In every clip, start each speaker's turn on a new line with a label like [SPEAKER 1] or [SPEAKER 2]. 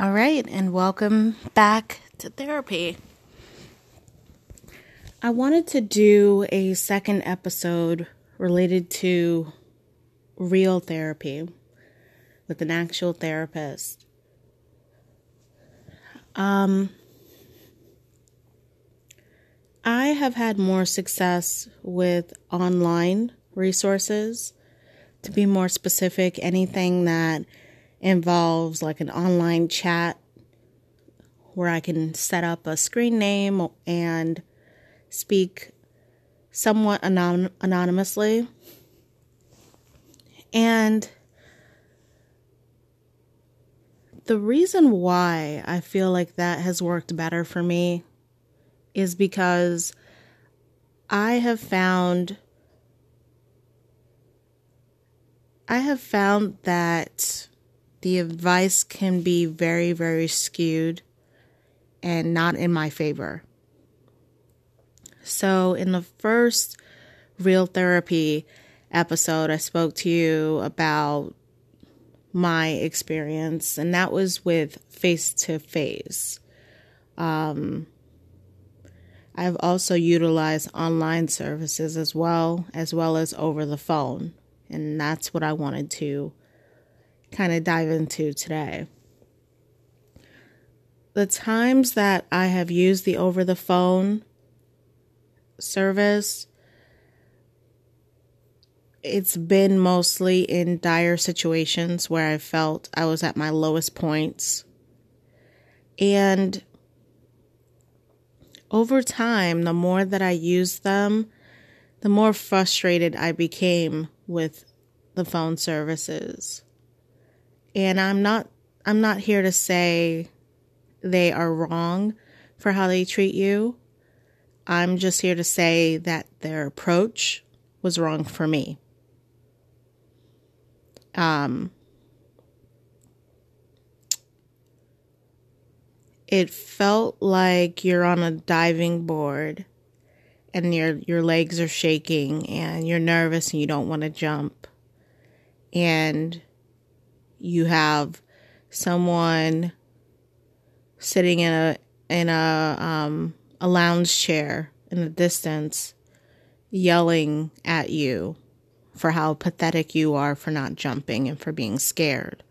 [SPEAKER 1] All right, and welcome back to therapy. I wanted to do a second episode related to real therapy with an actual therapist. Um, I have had more success with online resources. To be more specific, anything that involves like an online chat where I can set up a screen name and speak somewhat anon- anonymously. And the reason why I feel like that has worked better for me is because I have found I have found that the advice can be very, very skewed and not in my favor. So, in the first real therapy episode, I spoke to you about my experience, and that was with face to face. I've also utilized online services as well, as well as over the phone, and that's what I wanted to kind of dive into today. The times that I have used the over the phone service, it's been mostly in dire situations where I felt I was at my lowest points. And over time, the more that I used them, the more frustrated I became with the phone services. And I'm not I'm not here to say they are wrong for how they treat you. I'm just here to say that their approach was wrong for me. Um it felt like you're on a diving board and your your legs are shaking and you're nervous and you don't want to jump. And you have someone sitting in a in a um a lounge chair in the distance yelling at you for how pathetic you are for not jumping and for being scared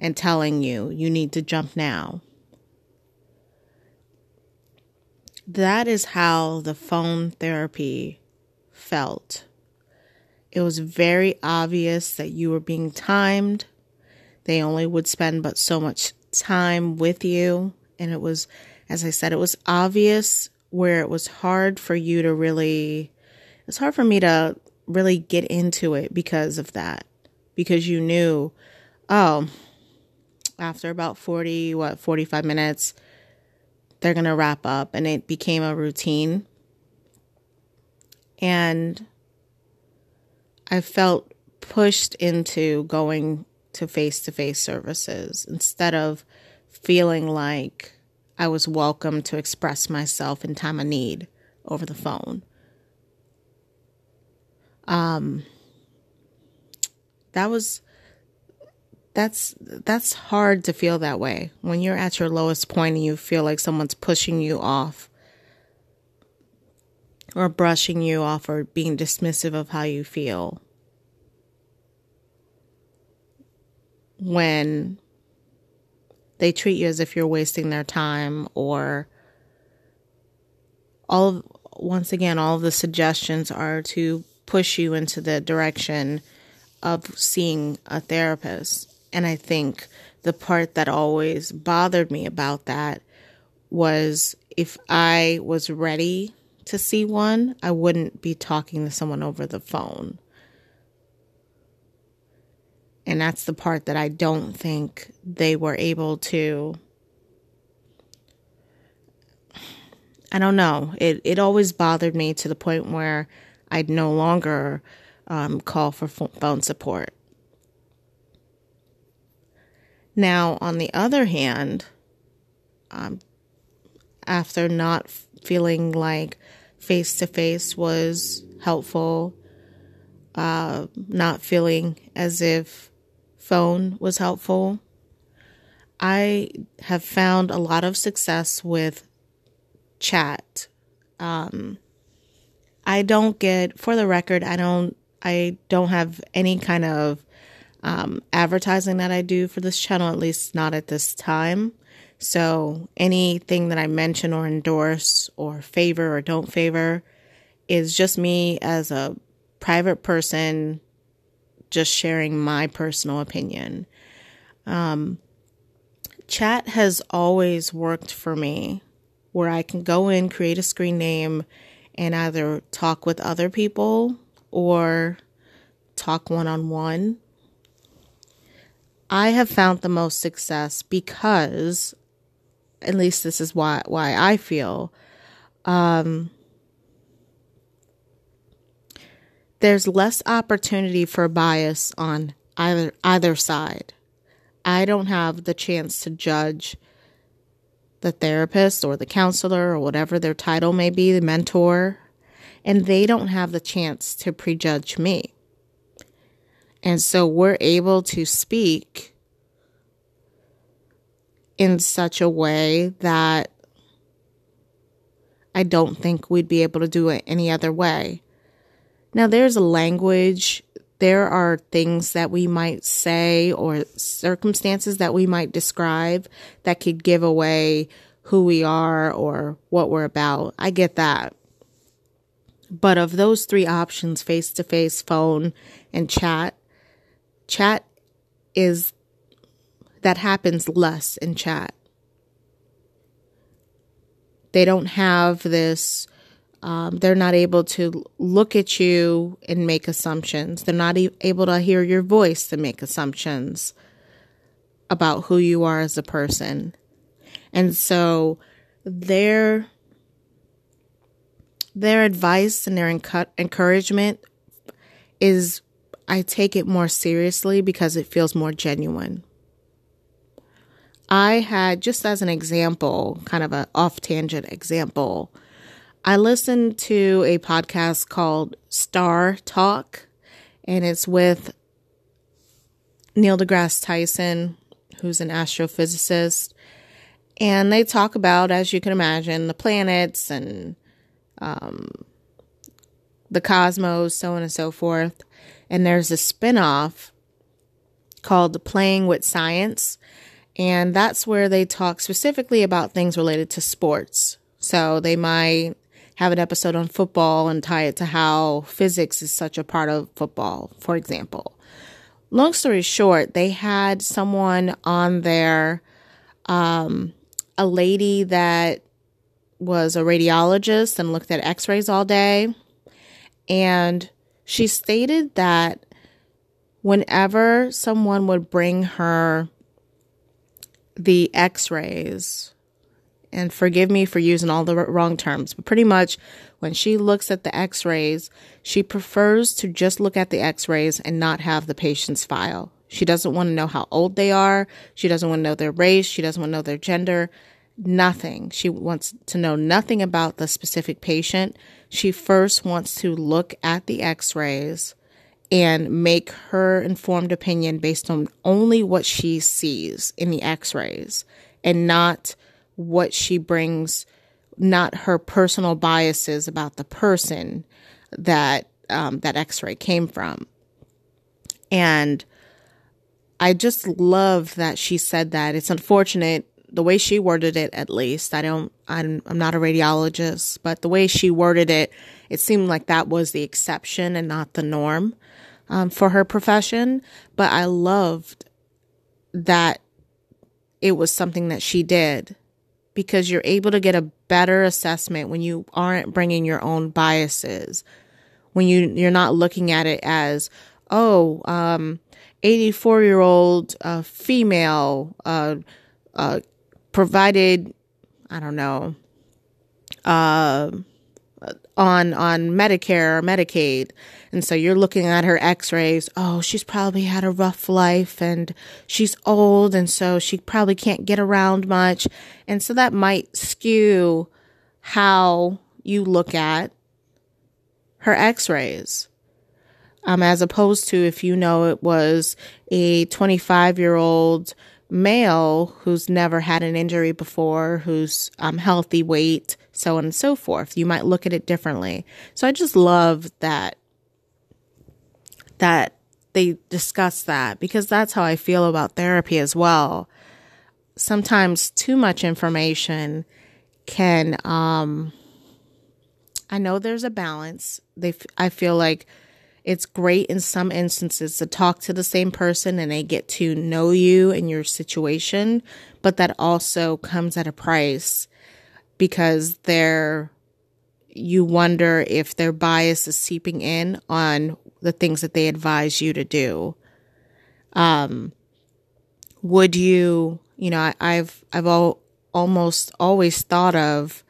[SPEAKER 1] and telling you you need to jump now. That is how the phone therapy felt. It was very obvious that you were being timed. They only would spend but so much time with you. And it was, as I said, it was obvious where it was hard for you to really, it's hard for me to really get into it because of that. Because you knew, oh, after about 40, what, 45 minutes, they're going to wrap up. And it became a routine. And I felt pushed into going to face to face services instead of feeling like I was welcome to express myself in time of need over the phone. Um, that was that's that's hard to feel that way when you're at your lowest point and you feel like someone's pushing you off or brushing you off or being dismissive of how you feel when they treat you as if you're wasting their time or all of, once again all of the suggestions are to push you into the direction of seeing a therapist. And i think the part that always bothered me about that was if i was ready to see one i wouldn't be talking to someone over the phone and that's the part that I don't think they were able to. I don't know. It it always bothered me to the point where I'd no longer um, call for phone support. Now, on the other hand, um, after not feeling like face to face was helpful, uh, not feeling as if phone was helpful. I have found a lot of success with chat. Um, I don't get, for the record, I don't, I don't have any kind of um, advertising that I do for this channel, at least not at this time. So anything that I mention or endorse or favor or don't favor is just me as a private person, just sharing my personal opinion. Um, chat has always worked for me where I can go in, create a screen name, and either talk with other people or talk one on one. I have found the most success because, at least this is why why I feel, um, there's less opportunity for bias on either either side. I don't have the chance to judge the therapist or the counselor or whatever their title may be, the mentor, and they don't have the chance to prejudge me. And so we're able to speak in such a way that I don't think we'd be able to do it any other way. Now, there's a language, there are things that we might say or circumstances that we might describe that could give away who we are or what we're about. I get that. But of those three options face to face, phone, and chat chat is that happens less in chat. They don't have this um, they're not able to look at you and make assumptions. They're not e- able to hear your voice and make assumptions about who you are as a person. And so their their advice and their encouragement is I take it more seriously because it feels more genuine. I had just as an example, kind of an off tangent example, I listened to a podcast called Star Talk, and it's with Neil deGrasse Tyson, who's an astrophysicist. And they talk about, as you can imagine, the planets and um, the cosmos, so on and so forth. And there's a spinoff called Playing with Science. And that's where they talk specifically about things related to sports. So they might have an episode on football and tie it to how physics is such a part of football, for example. Long story short, they had someone on there, um, a lady that was a radiologist and looked at x rays all day. And she stated that whenever someone would bring her the x rays, and forgive me for using all the wrong terms, but pretty much when she looks at the x rays, she prefers to just look at the x rays and not have the patient's file. She doesn't want to know how old they are. She doesn't want to know their race. She doesn't want to know their gender. Nothing. She wants to know nothing about the specific patient. She first wants to look at the x rays and make her informed opinion based on only what she sees in the x rays and not what she brings, not her personal biases about the person that um, that X-ray came from. And I just love that she said that. It's unfortunate the way she worded it. At least I don't. I'm I'm not a radiologist, but the way she worded it, it seemed like that was the exception and not the norm um, for her profession. But I loved that it was something that she did because you're able to get a better assessment when you aren't bringing your own biases. When you you're not looking at it as, oh, um, 84 year old uh, female uh, uh, provided, I don't know, uh, on on Medicare or Medicaid. And so you're looking at her x-rays. Oh, she's probably had a rough life and she's old and so she probably can't get around much. And so that might skew how you look at her x-rays. Um, as opposed to if you know it was a 25 year old male who's never had an injury before, who's um, healthy weight, so on and so forth. You might look at it differently. So I just love that that they discuss that because that's how I feel about therapy as well. Sometimes too much information can um I know there's a balance. They I feel like it's great in some instances to talk to the same person and they get to know you and your situation, but that also comes at a price because they're you wonder if their bias is seeping in on the things that they advise you to do. Um, would you, you know, I, have I've all, almost always thought of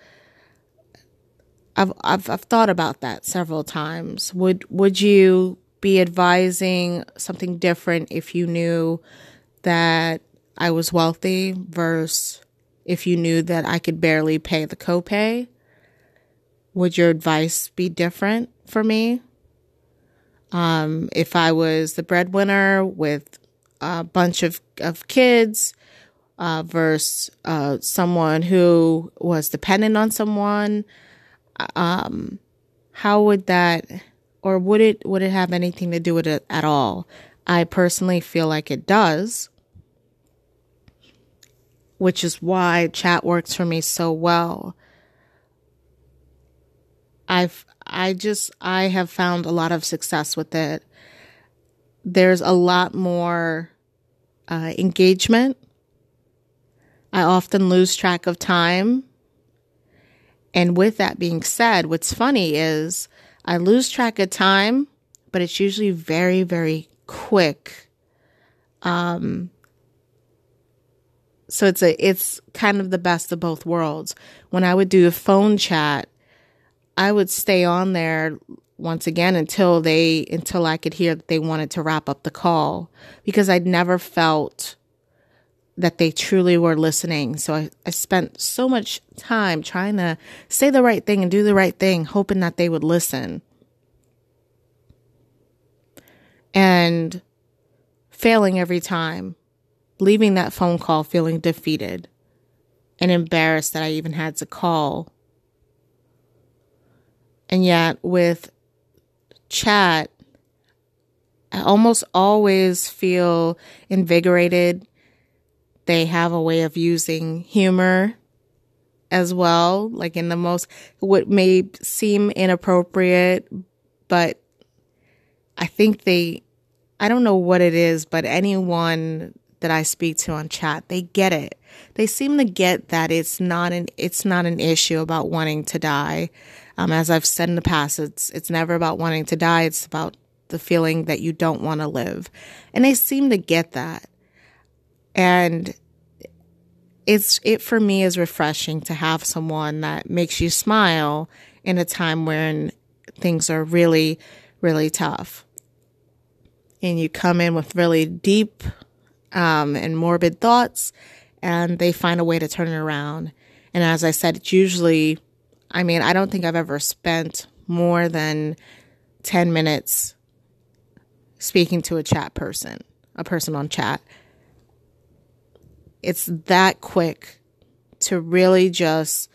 [SPEAKER 1] I've, I've I've thought about that several times. Would would you be advising something different if you knew that I was wealthy versus if you knew that I could barely pay the copay? Would your advice be different for me? Um, if I was the breadwinner with a bunch of, of kids uh, versus uh, someone who was dependent on someone, um, how would that, or would it would it have anything to do with it at all? I personally feel like it does, which is why chat works for me so well. I've I just I have found a lot of success with it. There's a lot more uh, engagement. I often lose track of time and with that being said, what's funny is I lose track of time, but it's usually very, very quick. Um, so it's a it's kind of the best of both worlds. When I would do a phone chat, I would stay on there once again until they until I could hear that they wanted to wrap up the call because I'd never felt that they truly were listening. So I, I spent so much time trying to say the right thing and do the right thing, hoping that they would listen. And failing every time, leaving that phone call feeling defeated and embarrassed that I even had to call. And yet, with chat, I almost always feel invigorated they have a way of using humor as well, like in the most, what may seem inappropriate, but I think they, I don't know what it is, but anyone that I speak to on chat, they get it. They seem to get that it's not an it's not an issue about wanting to die. Um, as I've said in the past, it's it's never about wanting to die. It's about the feeling that you don't want to live, and they seem to get that. And it's it for me is refreshing to have someone that makes you smile in a time when things are really really tough. And you come in with really deep um, and morbid thoughts and they find a way to turn it around. And as i said it's usually i mean i don't think i've ever spent more than 10 minutes speaking to a chat person a person on chat it's that quick to really just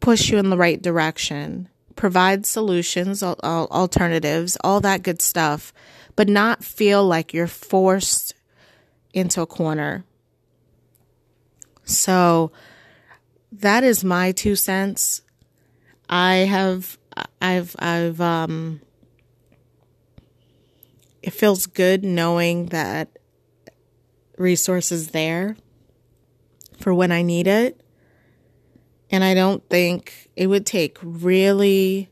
[SPEAKER 1] push you in the right direction, provide solutions, alternatives, all that good stuff, but not feel like you're forced into a corner. So that is my two cents. I have I've I've um it feels good knowing that resources there for when I need it. And I don't think it would take really,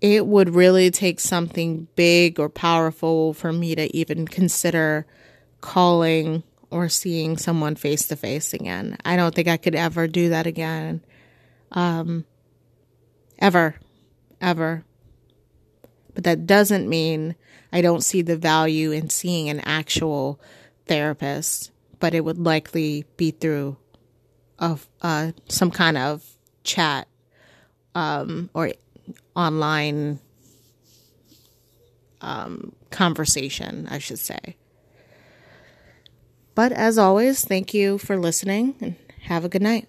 [SPEAKER 1] it would really take something big or powerful for me to even consider calling or seeing someone face to face again. I don't think I could ever do that again. Um, ever, ever. But that doesn't mean I don't see the value in seeing an actual therapist, but it would likely be through of uh, some kind of chat um, or online um, conversation, I should say. But as always, thank you for listening and have a good night.